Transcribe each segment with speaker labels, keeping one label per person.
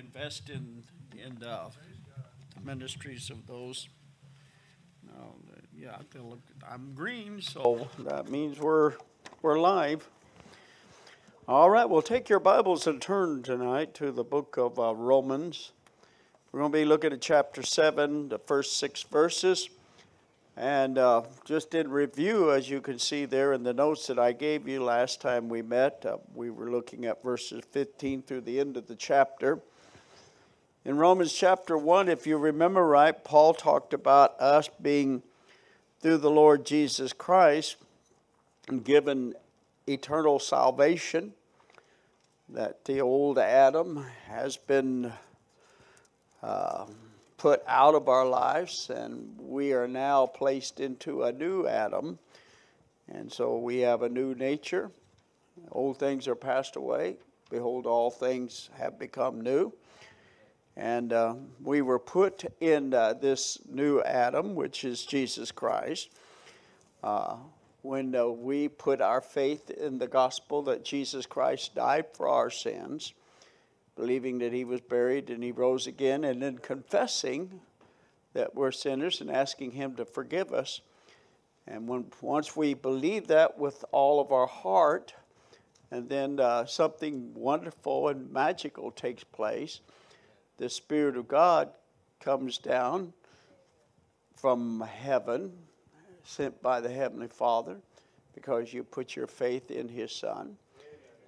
Speaker 1: invest in, in the ministries of those. No, yeah, I'm green, so that means we're, we're live. All right, well, take your Bibles and turn tonight to the book of uh, Romans. We're going to be looking at chapter 7, the first six verses. And uh, just in review, as you can see there in the notes that I gave you last time we met, uh, we were looking at verses 15 through the end of the chapter. In Romans chapter 1, if you remember right, Paul talked about us being, through the Lord Jesus Christ, given eternal salvation, that the old Adam has been. Uh, put out of our lives, and we are now placed into a new Adam. And so we have a new nature. Old things are passed away. Behold, all things have become new. And uh, we were put in uh, this new Adam, which is Jesus Christ, uh, when uh, we put our faith in the gospel that Jesus Christ died for our sins believing that he was buried and he rose again, and then confessing that we're sinners and asking him to forgive us. And when, once we believe that with all of our heart, and then uh, something wonderful and magical takes place, the Spirit of God comes down from heaven, sent by the Heavenly Father, because you put your faith in His Son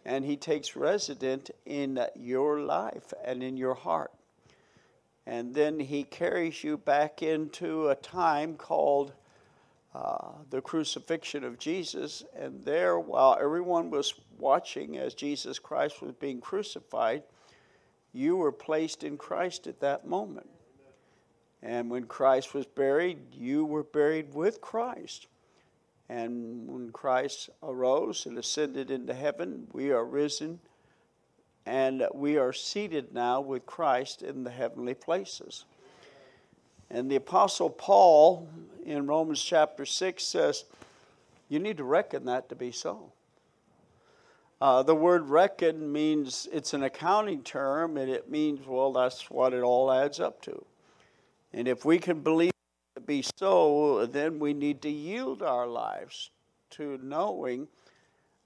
Speaker 1: and He takes resident in your life and in your heart. And then He carries you back into a time called uh, the crucifixion of Jesus. And there, while everyone was watching as Jesus Christ was being crucified, you were placed in Christ at that moment. And when Christ was buried, you were buried with Christ. And when Christ arose and ascended into heaven, we are risen and we are seated now with Christ in the heavenly places. And the Apostle Paul in Romans chapter 6 says, You need to reckon that to be so. Uh, the word reckon means it's an accounting term, and it means, well, that's what it all adds up to. And if we can believe it to be so, then we need to yield our lives to knowing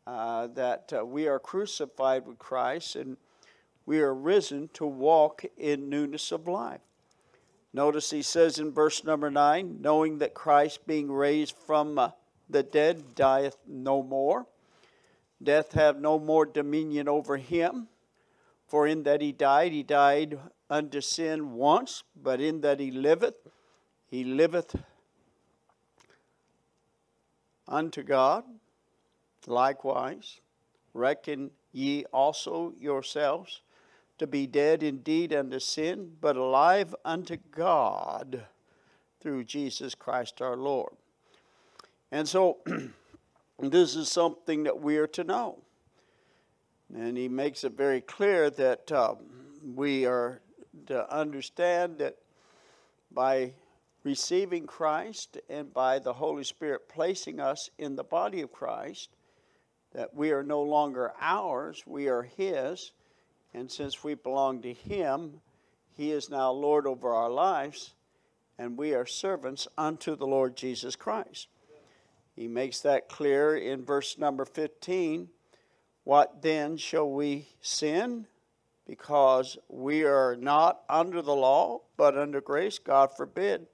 Speaker 1: uh, that uh, we are crucified with Christ and we are risen to walk in newness of life. Notice he says in verse number 9, knowing that Christ, being raised from uh, the dead, dieth no more. Death have no more dominion over him. For in that he died, he died unto sin once, but in that he liveth, he liveth unto God. Likewise, reckon ye also yourselves to be dead indeed unto sin, but alive unto God through Jesus Christ our Lord. And so, this is something that we are to know. And he makes it very clear that um, we are to understand that by receiving Christ and by the Holy Spirit placing us in the body of Christ, that we are no longer ours, we are His. And since we belong to Him, He is now Lord over our lives, and we are servants unto the Lord Jesus Christ. He makes that clear in verse number 15. What then shall we sin? Because we are not under the law, but under grace? God forbid.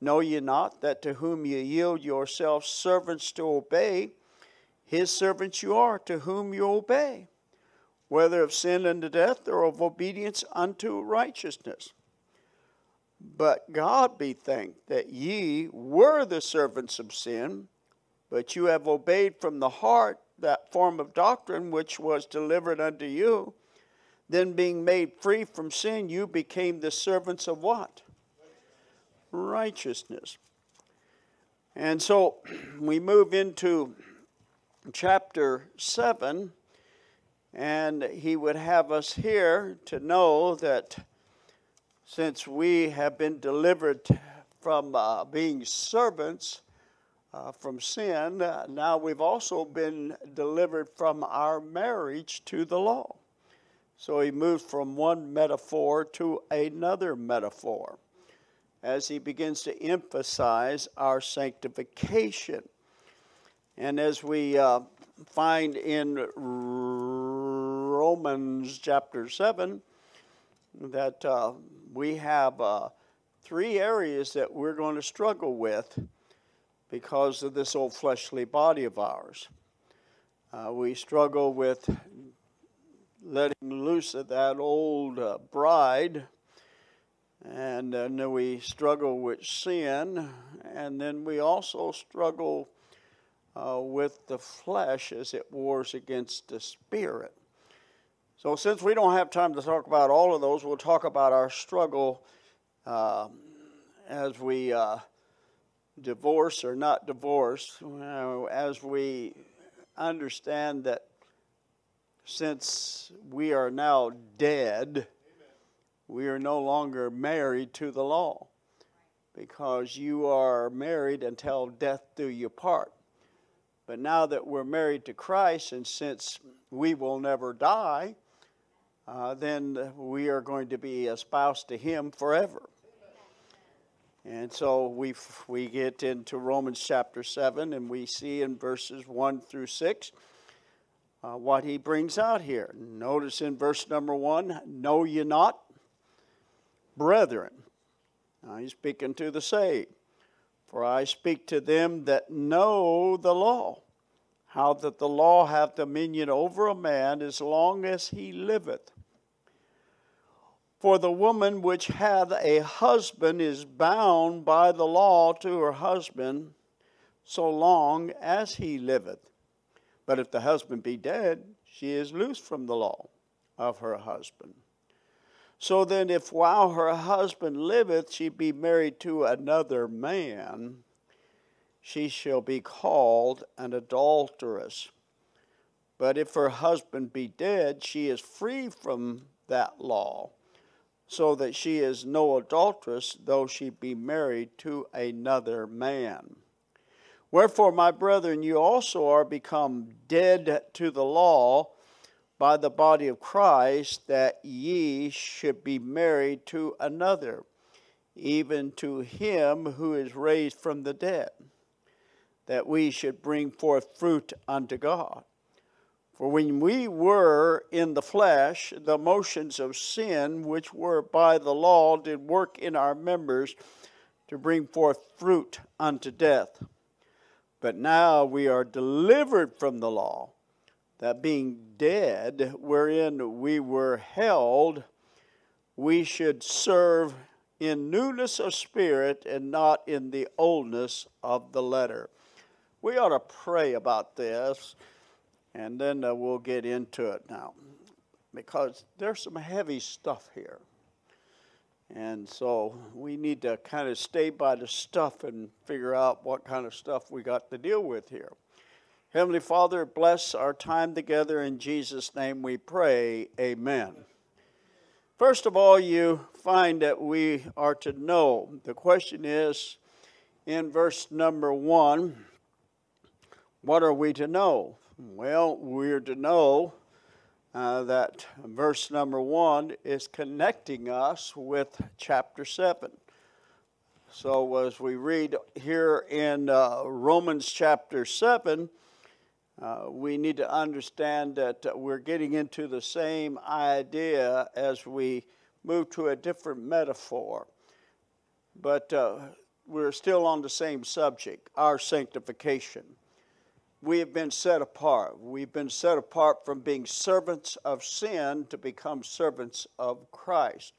Speaker 1: Know ye not that to whom ye yield yourselves servants to obey, his servants you are to whom you obey, whether of sin unto death or of obedience unto righteousness? But God be thanked that ye were the servants of sin, but you have obeyed from the heart that form of doctrine which was delivered unto you. Then, being made free from sin, you became the servants of what? righteousness. And so we move into chapter 7, and he would have us here to know that since we have been delivered from uh, being servants uh, from sin, uh, now we've also been delivered from our marriage to the law. So he moved from one metaphor to another metaphor as he begins to emphasize our sanctification. And as we uh, find in Romans chapter 7, that uh, we have uh, three areas that we're going to struggle with because of this old fleshly body of ours. Uh, we struggle with letting loose of that old uh, bride, and then we struggle with sin, and then we also struggle uh, with the flesh as it wars against the spirit. So, since we don't have time to talk about all of those, we'll talk about our struggle uh, as we uh, divorce or not divorce, as we understand that since we are now dead, we are no longer married to the law because you are married until death do you part. But now that we're married to Christ, and since we will never die, uh, then we are going to be espoused to Him forever. And so we we get into Romans chapter 7, and we see in verses 1 through 6 uh, what he brings out here. Notice in verse number 1 Know ye not, brethren. Now he's speaking to the saved. For I speak to them that know the law, how that the law hath dominion over a man as long as he liveth. For the woman which hath a husband is bound by the law to her husband so long as he liveth. But if the husband be dead, she is loosed from the law of her husband. So then, if while her husband liveth she be married to another man, she shall be called an adulteress. But if her husband be dead, she is free from that law, so that she is no adulteress, though she be married to another man. Wherefore, my brethren, you also are become dead to the law by the body of Christ, that ye should be married to another, even to him who is raised from the dead, that we should bring forth fruit unto God. For when we were in the flesh, the motions of sin, which were by the law, did work in our members to bring forth fruit unto death. But now we are delivered from the law that being dead, wherein we were held, we should serve in newness of spirit and not in the oldness of the letter. We ought to pray about this, and then uh, we'll get into it now, because there's some heavy stuff here. And so we need to kind of stay by the stuff and figure out what kind of stuff we got to deal with here. Heavenly Father, bless our time together. In Jesus' name we pray. Amen. First of all, you find that we are to know. The question is in verse number one what are we to know? Well, we're to know uh, that verse number one is connecting us with chapter seven. So, as we read here in uh, Romans chapter 7, uh, we need to understand that we're getting into the same idea as we move to a different metaphor. But uh, we're still on the same subject our sanctification. We have been set apart. We've been set apart from being servants of sin to become servants of Christ.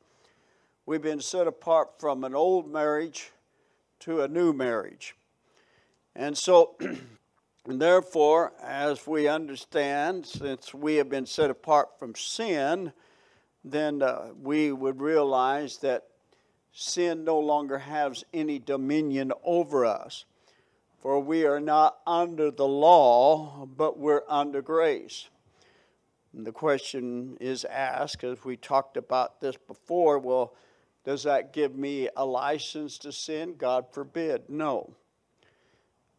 Speaker 1: We've been set apart from an old marriage to a new marriage. And so And therefore, as we understand, since we have been set apart from sin, then uh, we would realize that sin no longer has any dominion over us. For we are not under the law, but we're under grace. And the question is asked, as we talked about this before well, does that give me a license to sin? God forbid. No.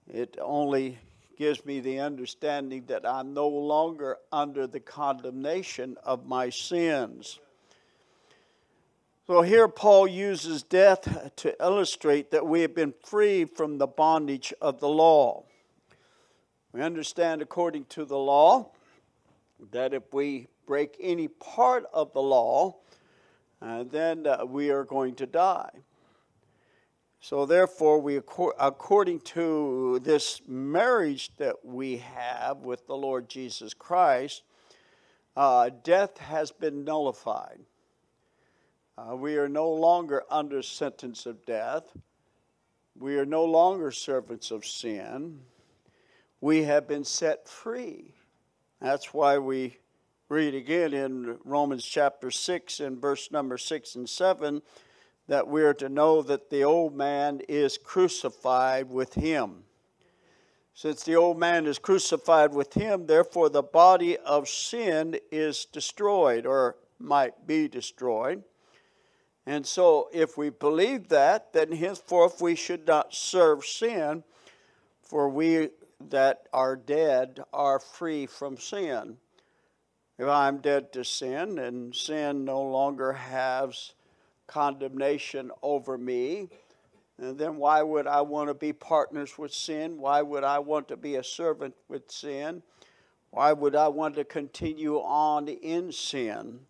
Speaker 1: It only gives me the understanding that I'm no longer under the condemnation of my sins. So here Paul uses death to illustrate that we have been freed from the bondage of the law. We understand, according to the law, that if we break any part of the law, uh, then uh, we are going to die. So, therefore, we, according to this marriage that we have with the Lord Jesus Christ, uh, death has been nullified. Uh, we are no longer under sentence of death. We are no longer servants of sin. We have been set free. That's why we read again in Romans chapter 6 and verse number 6 and 7 that we are to know that the old man is crucified with him. Since the old man is crucified with him, therefore the body of sin is destroyed or might be destroyed. And so, if we believe that, then henceforth we should not serve sin, for we that are dead are free from sin. If I'm dead to sin and sin no longer has condemnation over me, then why would I want to be partners with sin? Why would I want to be a servant with sin? Why would I want to continue on in sin?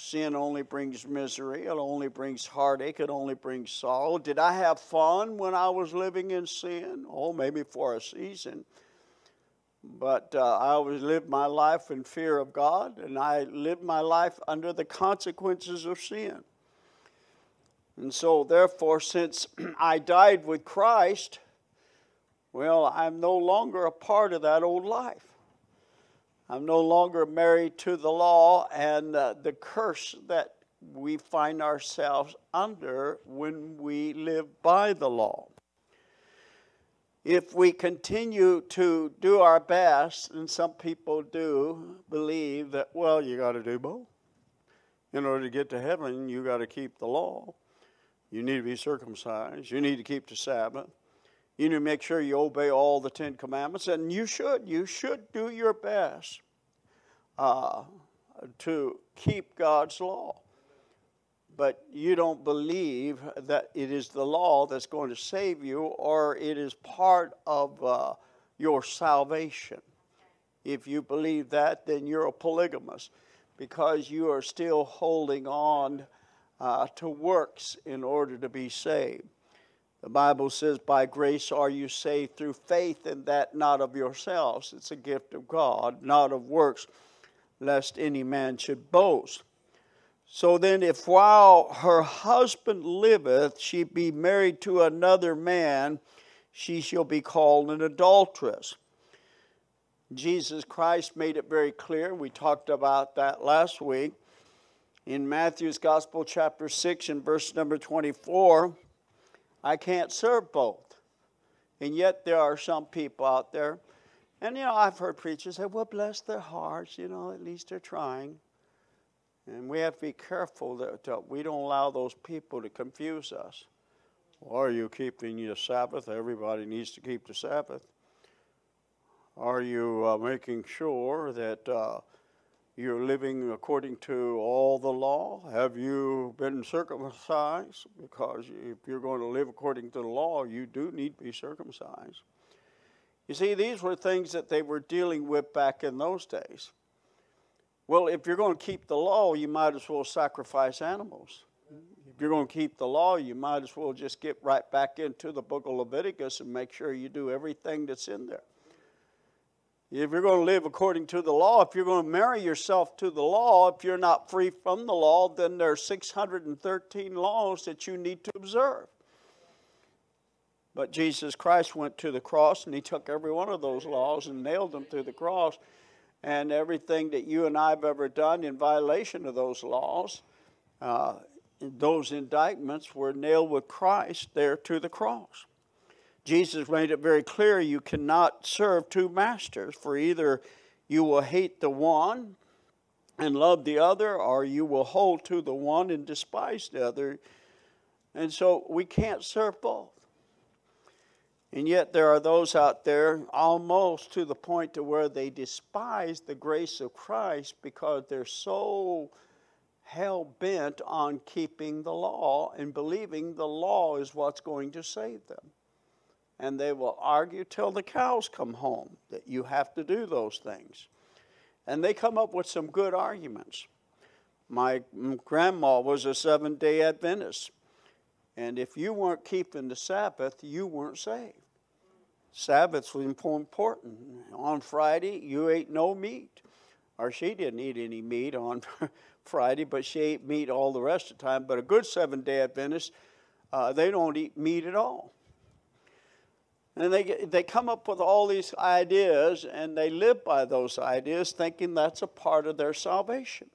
Speaker 1: Sin only brings misery, it only brings heartache, it only brings sorrow. Did I have fun when I was living in sin? Oh, maybe for a season. But uh, I always lived my life in fear of God, and I lived my life under the consequences of sin. And so, therefore, since I died with Christ, well, I'm no longer a part of that old life. I'm no longer married to the law and uh, the curse that we find ourselves under when we live by the law. If we continue to do our best, and some people do believe that, well, you got to do both. In order to get to heaven, you got to keep the law. You need to be circumcised. You need to keep the Sabbath. You need to make sure you obey all the Ten Commandments, and you should. You should do your best uh, to keep God's law. But you don't believe that it is the law that's going to save you, or it is part of uh, your salvation. If you believe that, then you're a polygamist because you are still holding on uh, to works in order to be saved. The Bible says, By grace are you saved through faith, and that not of yourselves. It's a gift of God, not of works, lest any man should boast. So then, if while her husband liveth, she be married to another man, she shall be called an adulteress. Jesus Christ made it very clear. We talked about that last week in Matthew's Gospel, chapter 6, and verse number 24, I can't serve both. And yet, there are some people out there, and you know, I've heard preachers say, well, bless their hearts, you know, at least they're trying. And we have to be careful that we don't allow those people to confuse us. Are you keeping your Sabbath? Everybody needs to keep the Sabbath. Are you uh, making sure that uh, you're living according to all the law? Have you been circumcised? Because if you're going to live according to the law, you do need to be circumcised. You see, these were things that they were dealing with back in those days. Well, if you're going to keep the law, you might as well sacrifice animals. If you're going to keep the law, you might as well just get right back into the book of Leviticus and make sure you do everything that's in there. If you're going to live according to the law, if you're going to marry yourself to the law, if you're not free from the law, then there are 613 laws that you need to observe. But Jesus Christ went to the cross and he took every one of those laws and nailed them to the cross. And everything that you and I have ever done in violation of those laws, uh, those indictments were nailed with Christ there to the cross. Jesus made it very clear you cannot serve two masters, for either you will hate the one and love the other, or you will hold to the one and despise the other. And so we can't serve both. And yet there are those out there almost to the point to where they despise the grace of Christ because they're so hell bent on keeping the law and believing the law is what's going to save them. And they will argue till the cows come home that you have to do those things. And they come up with some good arguments. My grandma was a Seventh day Adventist. And if you weren't keeping the Sabbath, you weren't saved. Sabbaths was important. On Friday, you ate no meat. Or she didn't eat any meat on Friday, but she ate meat all the rest of the time. But a good seven day Adventist, uh, they don't eat meat at all. And they, they come up with all these ideas and they live by those ideas, thinking that's a part of their salvation.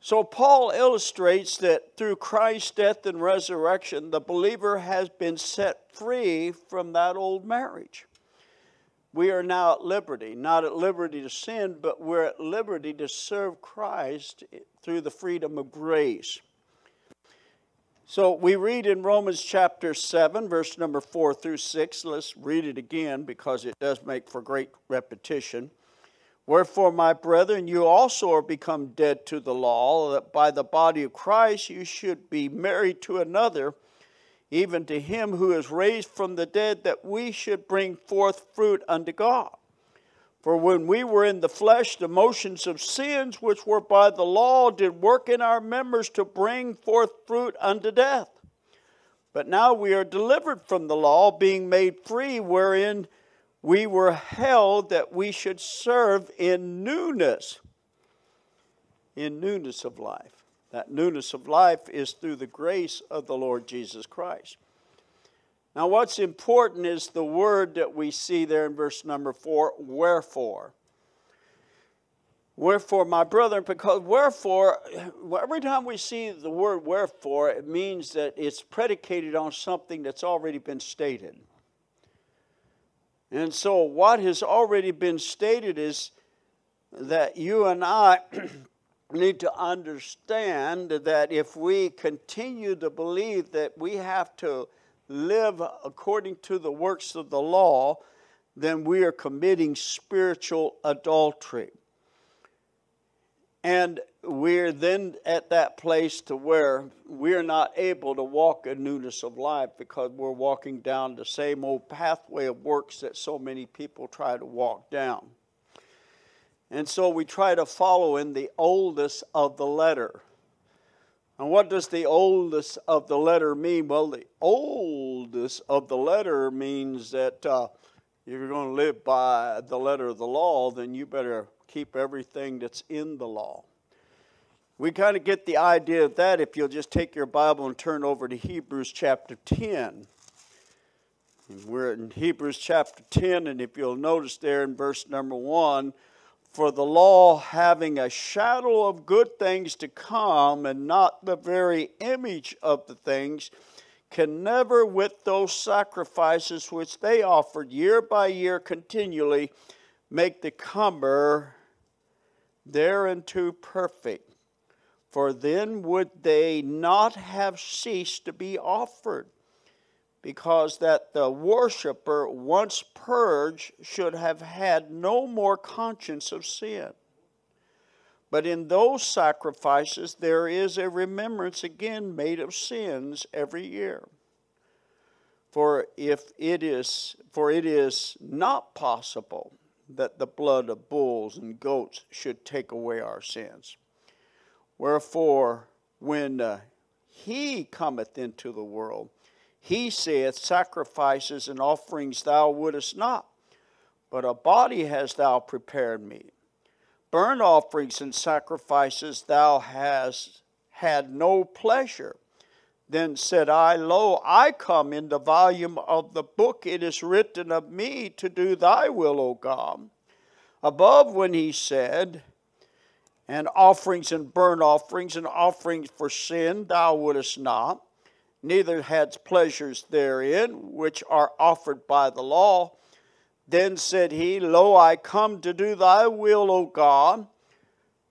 Speaker 1: So, Paul illustrates that through Christ's death and resurrection, the believer has been set free from that old marriage. We are now at liberty, not at liberty to sin, but we're at liberty to serve Christ through the freedom of grace. So we read in Romans chapter 7, verse number 4 through 6. Let's read it again because it does make for great repetition. Wherefore, my brethren, you also are become dead to the law, that by the body of Christ you should be married to another, even to him who is raised from the dead, that we should bring forth fruit unto God. For when we were in the flesh, the motions of sins which were by the law did work in our members to bring forth fruit unto death. But now we are delivered from the law, being made free, wherein we were held that we should serve in newness, in newness of life. That newness of life is through the grace of the Lord Jesus Christ. Now, what's important is the word that we see there in verse number four wherefore. Wherefore, my brother, because wherefore, every time we see the word wherefore, it means that it's predicated on something that's already been stated. And so, what has already been stated is that you and I need to understand that if we continue to believe that we have to live according to the works of the law, then we are committing spiritual adultery. And we're then at that place to where we're not able to walk in newness of life because we're walking down the same old pathway of works that so many people try to walk down. And so we try to follow in the oldest of the letter. And what does the oldest of the letter mean? Well, the oldest of the letter means that uh, if you're going to live by the letter of the law, then you better keep everything that's in the law. We kind of get the idea of that if you'll just take your Bible and turn over to Hebrews chapter 10. And we're in Hebrews chapter 10, and if you'll notice there in verse number 1 For the law having a shadow of good things to come, and not the very image of the things, can never, with those sacrifices which they offered year by year continually, make the comer thereunto perfect. For then would they not have ceased to be offered, because that the worshipper, once purged, should have had no more conscience of sin. But in those sacrifices there is a remembrance again made of sins every year. For if it is for it is not possible that the blood of bulls and goats should take away our sins. Wherefore, when uh, he cometh into the world, he saith, Sacrifices and offerings thou wouldest not, but a body hast thou prepared me. Burnt offerings and sacrifices thou hast had no pleasure. Then said I, Lo, I come in the volume of the book it is written of me to do thy will, O God. Above when he said, And offerings and burnt offerings and offerings for sin thou wouldest not, neither hadst pleasures therein, which are offered by the law. Then said he, Lo, I come to do thy will, O God.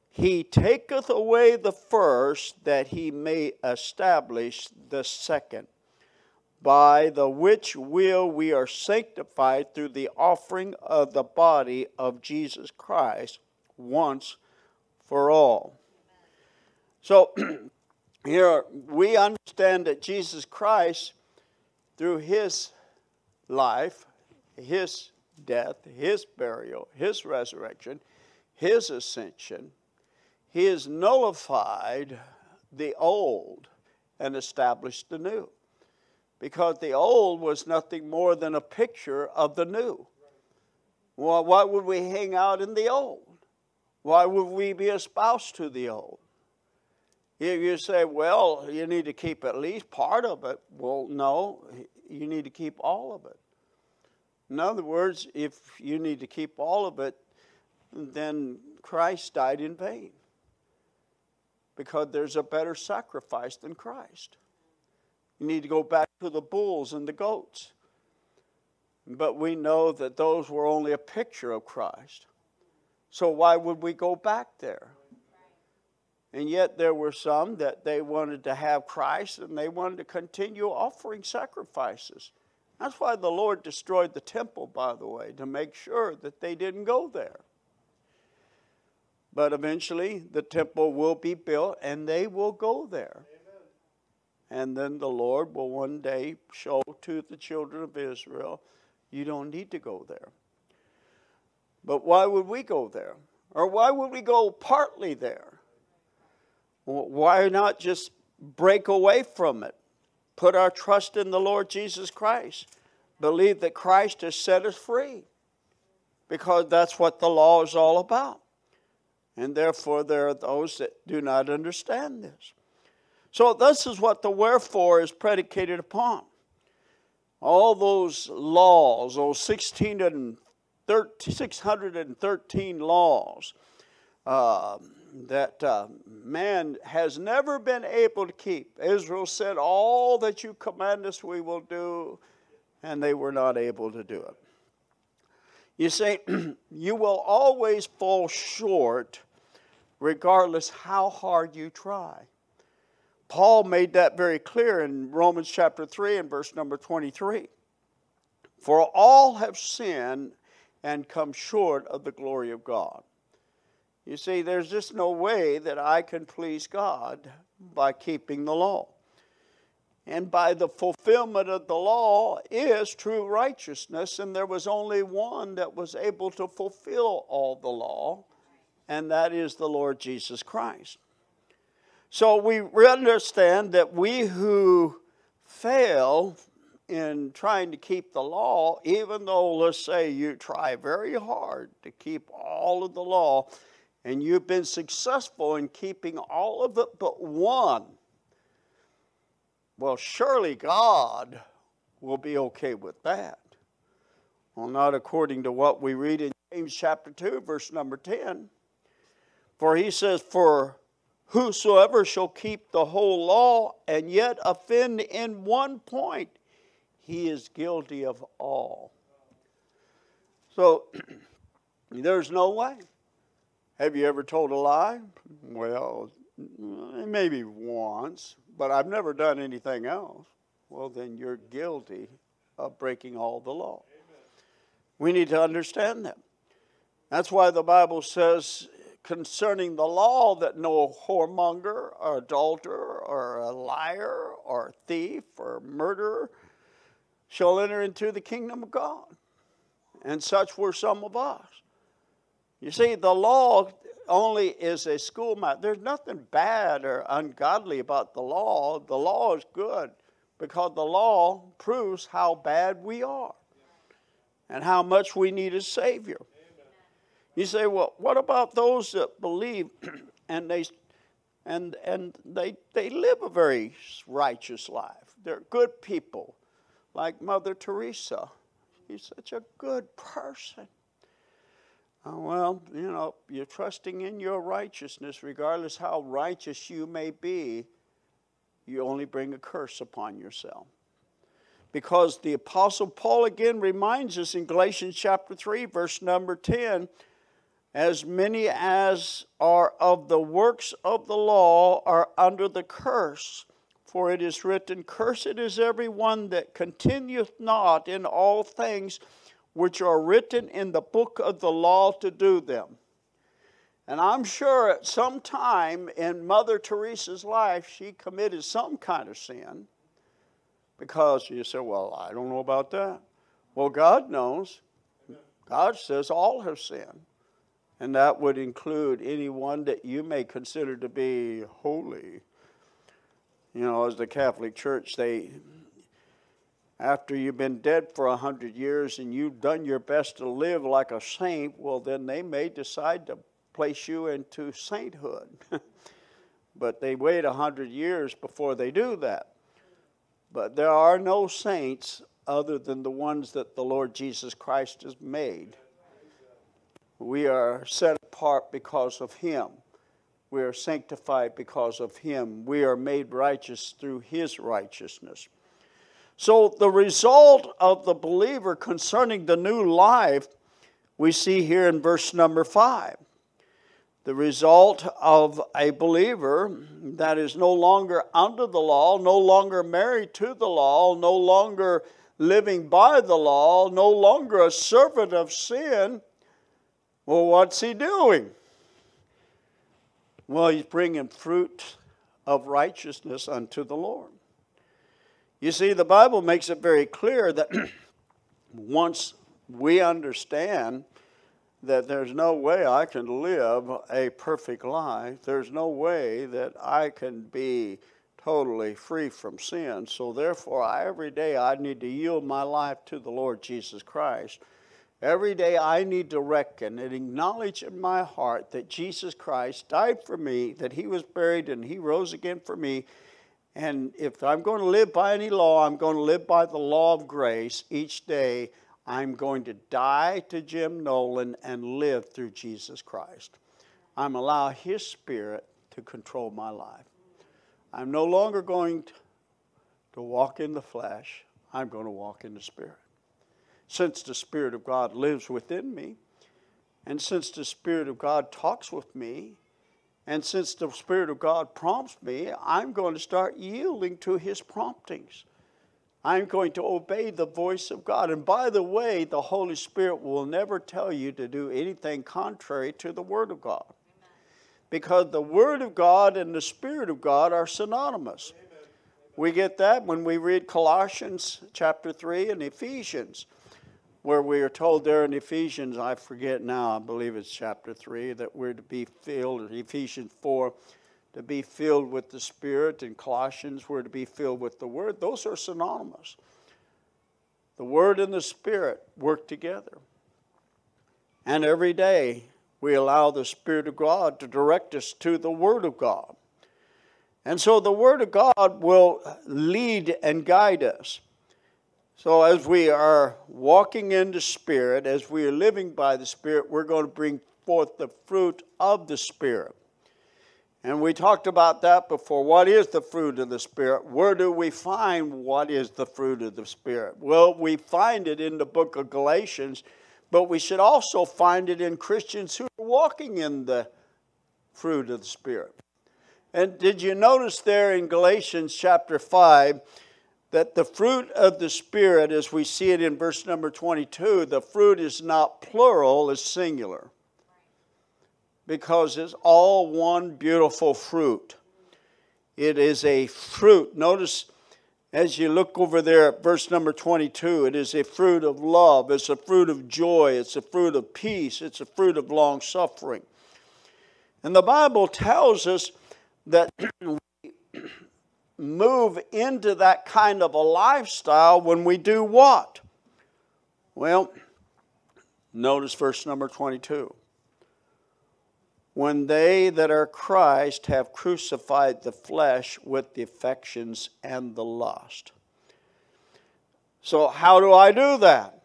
Speaker 1: He taketh away the first that he may establish the second. by the which will we are sanctified through the offering of the body of Jesus Christ once for all. So here we understand that Jesus Christ, through his life, his death, his burial, his resurrection, his ascension, he has nullified the old and established the new. Because the old was nothing more than a picture of the new. Well, why would we hang out in the old? Why would we be espoused to the old? If you say, well, you need to keep at least part of it, well, no, you need to keep all of it. In other words, if you need to keep all of it, then Christ died in vain. Because there's a better sacrifice than Christ. You need to go back to the bulls and the goats. But we know that those were only a picture of Christ. So why would we go back there? And yet there were some that they wanted to have Christ and they wanted to continue offering sacrifices. That's why the Lord destroyed the temple, by the way, to make sure that they didn't go there. But eventually the temple will be built and they will go there. And then the Lord will one day show to the children of Israel, you don't need to go there. But why would we go there? Or why would we go partly there? Why not just break away from it? Put our trust in the Lord Jesus Christ. Believe that Christ has set us free. Because that's what the law is all about. And therefore, there are those that do not understand this. So, this is what the wherefore is predicated upon. All those laws, those 16 and 13, 613 laws uh, that uh, man has never been able to keep. Israel said, All that you command us, we will do, and they were not able to do it. You see, you will always fall short regardless how hard you try. Paul made that very clear in Romans chapter 3 and verse number 23. For all have sinned and come short of the glory of God. You see, there's just no way that I can please God by keeping the law. And by the fulfillment of the law is true righteousness, and there was only one that was able to fulfill all the law, and that is the Lord Jesus Christ. So we understand that we who fail in trying to keep the law, even though, let's say, you try very hard to keep all of the law, and you've been successful in keeping all of it but one, well, surely God will be okay with that. Well, not according to what we read in James chapter 2, verse number 10. For he says, For Whosoever shall keep the whole law and yet offend in one point, he is guilty of all. So there's no way. Have you ever told a lie? Well, mm, maybe once, but I've never done anything else. Well, then you're guilty of breaking all the law. Amen. We need to understand that. That's why the Bible says concerning the law that no whoremonger or adulterer or a liar or thief or murderer shall enter into the kingdom of God. And such were some of us. You see, the law only is a schoolmaster. There's nothing bad or ungodly about the law. The law is good because the law proves how bad we are and how much we need a Savior. You say, well, what about those that believe and they and and they they live a very righteous life. They're good people, like Mother Teresa. She's such a good person. Uh, well, you know, you're trusting in your righteousness, regardless how righteous you may be, you only bring a curse upon yourself. Because the Apostle Paul again reminds us in Galatians chapter 3, verse number 10 as many as are of the works of the law are under the curse. For it is written, Cursed is every one that continueth not in all things which are written in the book of the law to do them. And I'm sure at some time in Mother Teresa's life, she committed some kind of sin because you say, Well, I don't know about that. Well, God knows. God says all have sinned. And that would include anyone that you may consider to be holy. You know, as the Catholic Church, they, after you've been dead for a hundred years and you've done your best to live like a saint, well, then they may decide to place you into sainthood. but they wait a hundred years before they do that. But there are no saints other than the ones that the Lord Jesus Christ has made. We are set apart because of Him. We are sanctified because of Him. We are made righteous through His righteousness. So, the result of the believer concerning the new life we see here in verse number 5. The result of a believer that is no longer under the law, no longer married to the law, no longer living by the law, no longer a servant of sin, well, what's he doing? Well, he's bringing fruit of righteousness unto the Lord. You see, the Bible makes it very clear that once we understand that there's no way I can live a perfect life, there's no way that I can be totally free from sin. So, therefore, I, every day I need to yield my life to the Lord Jesus Christ Every day I need to reckon and acknowledge in my heart that Jesus Christ died for me, that he was buried and he rose again for me. And if I'm going to live by any law, I'm going to live by the law of grace each day. I'm going to die to Jim Nolan and live through Jesus Christ. I'm allow his spirit to control my life. I'm no longer going to walk in the flesh. I'm going to walk in the spirit since the Spirit of God lives within me, and since the Spirit of God talks with me, and since the Spirit of God prompts me, I'm going to start yielding to His promptings. I'm going to obey the voice of God. And by the way, the Holy Spirit will never tell you to do anything contrary to the Word of God. Because the Word of God and the Spirit of God are synonymous. We get that when we read Colossians chapter 3 and Ephesians where we are told there in Ephesians, I forget now, I believe it's chapter 3, that we're to be filled, Ephesians 4, to be filled with the Spirit, and Colossians, we're to be filled with the Word. Those are synonymous. The Word and the Spirit work together. And every day we allow the Spirit of God to direct us to the Word of God. And so the Word of God will lead and guide us. So, as we are walking in the Spirit, as we are living by the Spirit, we're going to bring forth the fruit of the Spirit. And we talked about that before. What is the fruit of the Spirit? Where do we find what is the fruit of the Spirit? Well, we find it in the book of Galatians, but we should also find it in Christians who are walking in the fruit of the Spirit. And did you notice there in Galatians chapter 5? That the fruit of the Spirit, as we see it in verse number 22, the fruit is not plural, it's singular. Because it's all one beautiful fruit. It is a fruit. Notice as you look over there at verse number 22, it is a fruit of love, it's a fruit of joy, it's a fruit of peace, it's a fruit of long suffering. And the Bible tells us that move into that kind of a lifestyle when we do what? Well, notice verse number 22. When they that are Christ have crucified the flesh with the affections and the lust. So, how do I do that?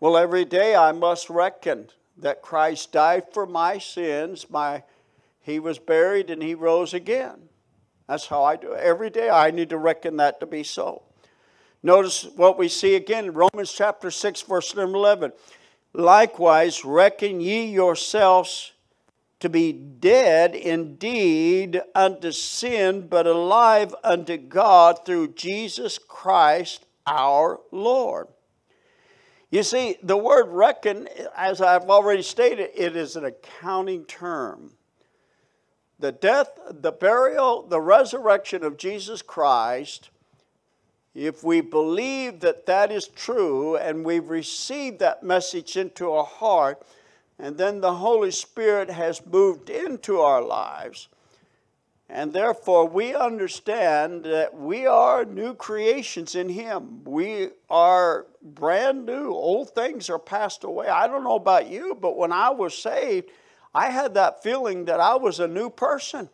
Speaker 1: Well, every day I must reckon that Christ died for my sins, my, he was buried, and he rose again. That's how I do it. Every day I need to reckon that to be so. Notice what we see again Romans chapter 6, verse number 11. Likewise, reckon ye yourselves to be dead indeed unto sin, but alive unto God through Jesus Christ our Lord. You see, the word reckon, as I've already stated, it is an accounting term. The death, the burial, the resurrection of Jesus Christ, if we believe that that is true and we've received that message into our heart, and then the Holy Spirit has moved into our lives, and therefore, we understand that we are new creations in Him. We are brand new. Old things are passed away. I don't know about you, but when I was saved, I had that feeling that I was a new person.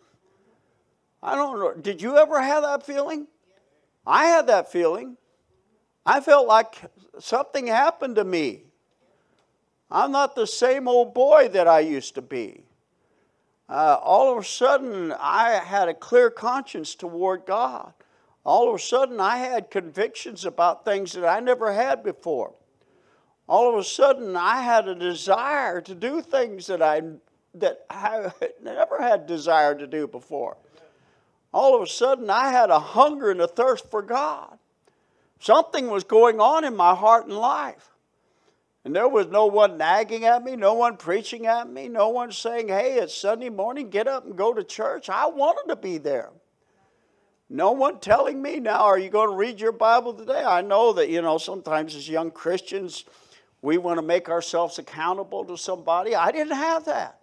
Speaker 1: I don't know. Did you ever have that feeling? I had that feeling. I felt like something happened to me. I'm not the same old boy that I used to be uh, all of a sudden I had a clear conscience toward God. All of a sudden I had convictions about things that I never had before. All of a sudden I had a desire to do things that I that I never had desire to do before. All of a sudden I had a hunger and a thirst for God. Something was going on in my heart and life. And there was no one nagging at me, no one preaching at me, no one saying, hey, it's Sunday morning, get up and go to church. I wanted to be there. No one telling me, now, are you going to read your Bible today? I know that, you know, sometimes as young Christians, we want to make ourselves accountable to somebody. I didn't have that.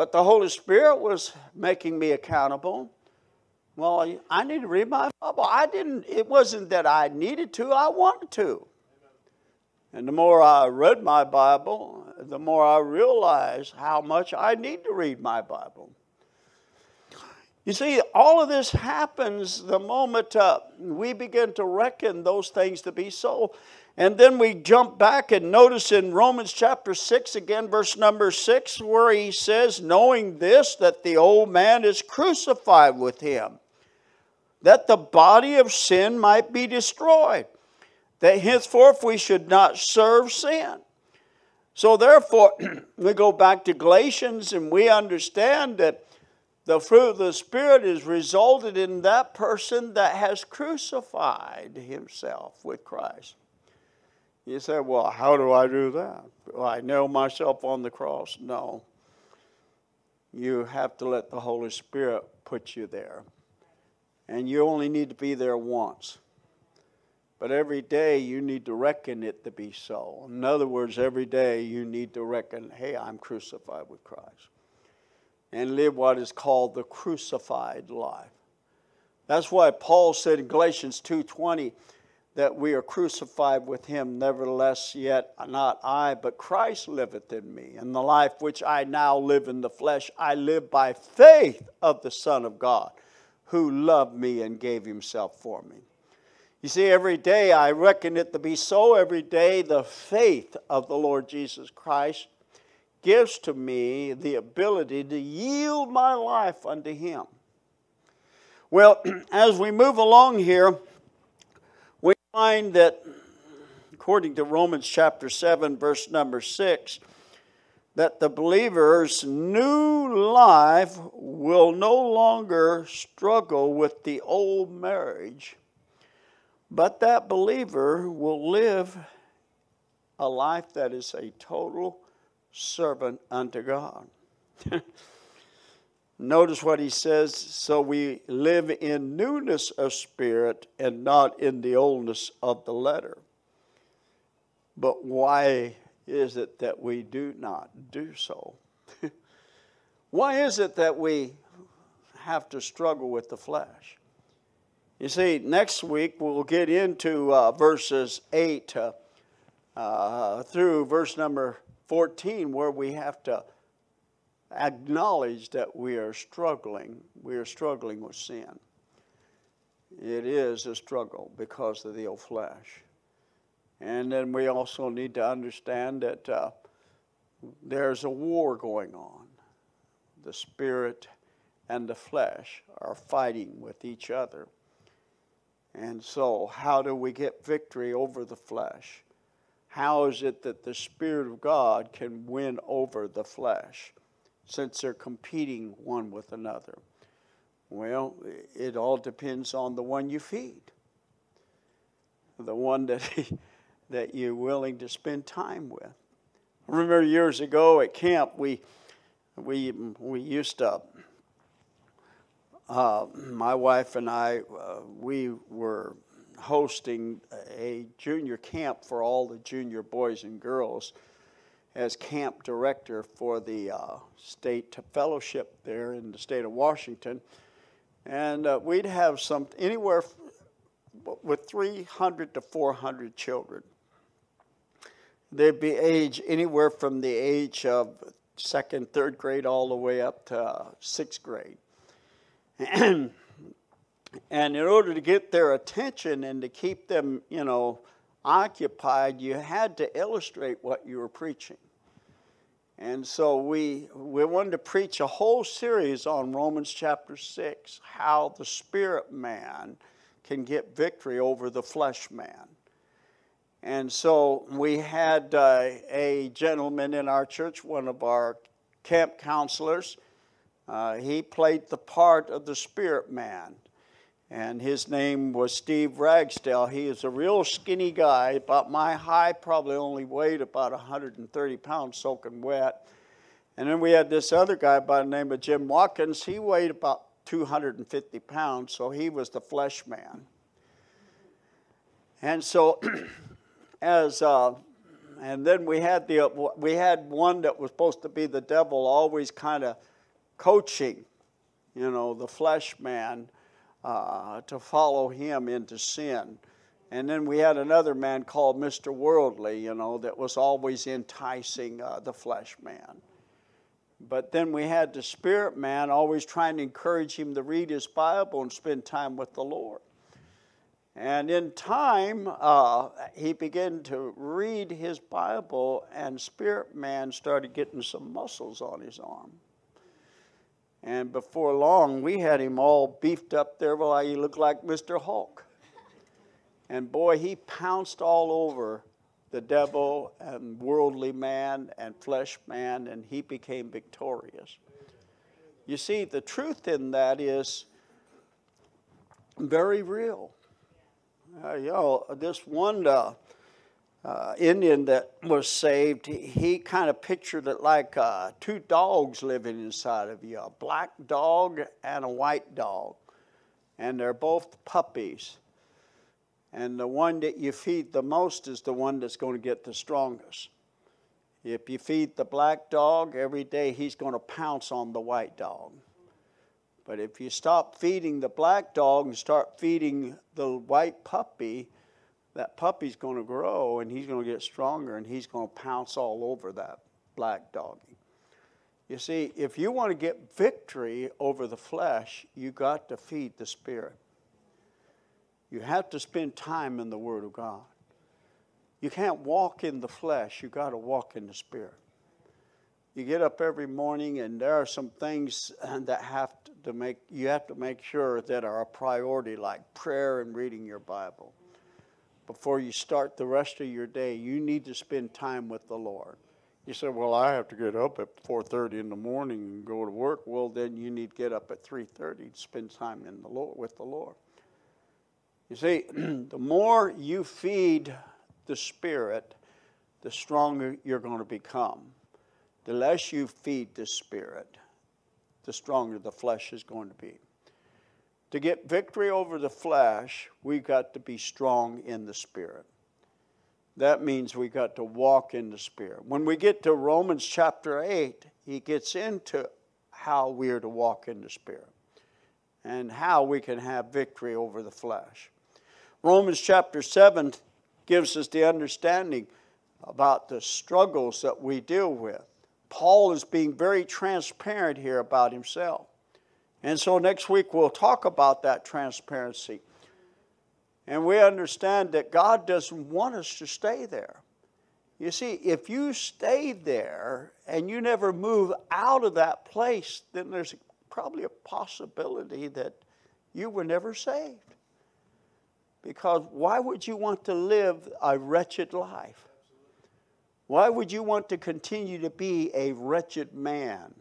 Speaker 1: But the Holy Spirit was making me accountable. Well, I need to read my Bible. I didn't, it wasn't that I needed to, I wanted to. And the more I read my Bible, the more I realized how much I need to read my Bible. You see, all of this happens the moment uh, we begin to reckon those things to be so. And then we jump back and notice in Romans chapter 6, again, verse number 6, where he says, Knowing this, that the old man is crucified with him, that the body of sin might be destroyed that henceforth we should not serve sin. So, therefore, we go back to Galatians and we understand that the fruit of the Spirit is resulted in that person that has crucified himself with Christ. You say, well, how do I do that? Well, I nail myself on the cross? No. You have to let the Holy Spirit put you there. And you only need to be there once. But every day you need to reckon it to be so. In other words, every day you need to reckon, hey, I'm crucified with Christ. And live what is called the crucified life. That's why Paul said in Galatians 2:20 that we are crucified with him, nevertheless, yet not I, but Christ liveth in me. And the life which I now live in the flesh, I live by faith of the Son of God, who loved me and gave himself for me. You see, every day I reckon it to be so. Every day the faith of the Lord Jesus Christ gives to me the ability to yield my life unto Him. Well, as we move along here, find that, according to Romans chapter 7, verse number 6, that the believer's new life will no longer struggle with the old marriage but that believer will live a life that is a total servant unto God. Notice what he says so we live in newness of spirit and not in the oldness of the letter. But why is it that we do not do so? why is it that we have to struggle with the flesh? You see, next week we'll get into uh, verses 8 uh, uh, through verse number 14, where we have to acknowledge that we are struggling. We are struggling with sin. It is a struggle because of the old flesh. And then we also need to understand that uh, there's a war going on. The spirit and the flesh are fighting with each other. And so, how do we get victory over the flesh? How is it that the Spirit of God can win over the flesh? Since they're competing one with another? Well, it all depends on the one you feed, the one that, that you're willing to spend time with. I remember years ago at camp, we, we, we used to, uh, my wife and I, uh, we were hosting a junior camp for all the junior boys and girls as camp director for the uh, state fellowship there in the state of Washington. And uh, we'd have some anywhere with 300 to 400 children. They'd be age anywhere from the age of second, third grade all the way up to uh, sixth grade. and in order to get their attention and to keep them, you know, occupied, you had to illustrate what you were preaching. And so we, we wanted to preach a whole series on Romans chapter 6, how the spirit man can get victory over the flesh man. And so we had uh, a gentleman in our church, one of our camp counselors. Uh, he played the part of the spirit man and his name was Steve Ragsdale. He is a real skinny guy, about my height, probably only weighed about 130 pounds soaking wet. And then we had this other guy by the name of Jim Watkins. He weighed about 250 pounds, so he was the flesh man. And so, as uh, and then we had the we had one that was supposed to be the devil, always kind of coaching, you know, the flesh man uh, to follow him into sin. And then we had another man called Mr. Worldly, you know, that was always enticing uh, the flesh man. But then we had the spirit man always trying to encourage him to read his Bible and spend time with the Lord. And in time, uh, he began to read his Bible, and spirit man started getting some muscles on his arm. And before long, we had him all beefed up there. Well, he looked like Mr. Hulk. And boy, he pounced all over the devil and worldly man and flesh man, and he became victorious. You see, the truth in that is very real. Uh, you know, this one uh, uh, Indian that was saved, he, he kind of pictured it like uh, two dogs living inside of you a black dog and a white dog. And they're both puppies. And the one that you feed the most is the one that's going to get the strongest. If you feed the black dog every day, he's going to pounce on the white dog. But if you stop feeding the black dog and start feeding the white puppy, that puppy's going to grow and he's going to get stronger and he's going to pounce all over that black doggy. You see, if you want to get victory over the flesh, you got to feed the spirit. You have to spend time in the Word of God. You can't walk in the flesh, you got to walk in the spirit. You get up every morning and there are some things uh, that have to make you have to make sure that are a priority like prayer and reading your Bible before you start the rest of your day, you need to spend time with the Lord. You say, "Well, I have to get up at 4:30 in the morning and go to work." Well, then you need to get up at 3:30 to spend time in the Lord with the Lord. You see, the more you feed the Spirit, the stronger you're going to become. The less you feed the Spirit, the stronger the flesh is going to be. To get victory over the flesh, we've got to be strong in the Spirit. That means we got to walk in the Spirit. When we get to Romans chapter 8, he gets into how we are to walk in the Spirit and how we can have victory over the flesh. Romans chapter 7 gives us the understanding about the struggles that we deal with. Paul is being very transparent here about himself. And so next week we'll talk about that transparency. And we understand that God doesn't want us to stay there. You see, if you stay there and you never move out of that place, then there's probably a possibility that you were never saved. Because why would you want to live a wretched life? Why would you want to continue to be a wretched man?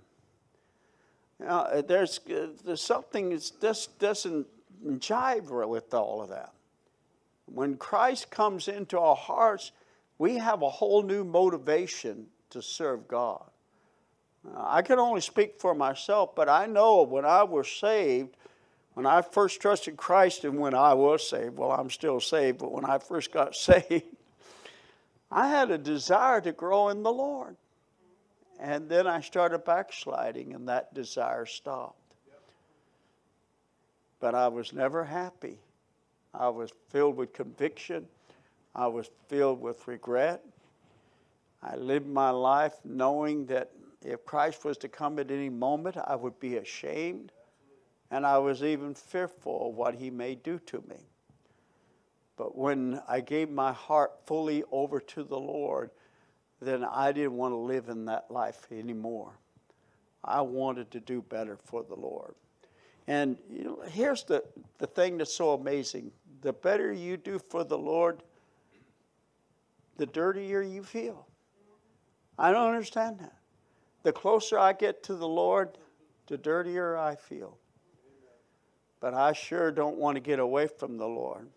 Speaker 1: Now, there's, uh, there's something that just doesn't jive with all of that. When Christ comes into our hearts, we have a whole new motivation to serve God. Uh, I can only speak for myself, but I know when I was saved, when I first trusted Christ and when I was saved, well, I'm still saved, but when I first got saved, I had a desire to grow in the Lord. And then I started backsliding, and that desire stopped. But I was never happy. I was filled with conviction. I was filled with regret. I lived my life knowing that if Christ was to come at any moment, I would be ashamed. And I was even fearful of what he may do to me. But when I gave my heart fully over to the Lord, then I didn't want to live in that life anymore. I wanted to do better for the Lord. And you know, here's the, the thing that's so amazing the better you do for the Lord, the dirtier you feel. I don't understand that. The closer I get to the Lord, the dirtier I feel. But I sure don't want to get away from the Lord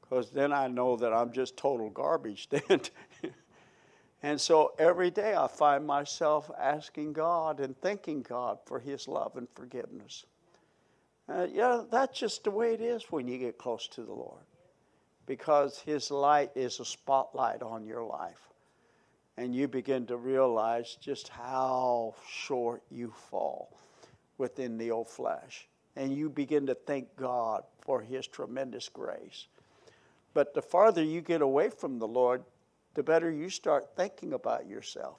Speaker 1: because then I know that I'm just total garbage then. and so every day I find myself asking God and thanking God for His love and forgiveness. Uh, yeah, that's just the way it is when you get close to the Lord because His light is a spotlight on your life. And you begin to realize just how short you fall within the old flesh. And you begin to thank God for His tremendous grace. But the farther you get away from the Lord, the better you start thinking about yourself.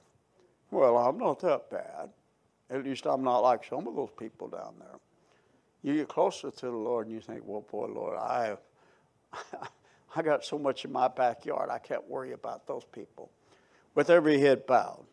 Speaker 1: Well, I'm not that bad. At least I'm not like some of those people down there. You get closer to the Lord and you think, well, boy, Lord, I I got so much in my backyard, I can't worry about those people. With every head bowed,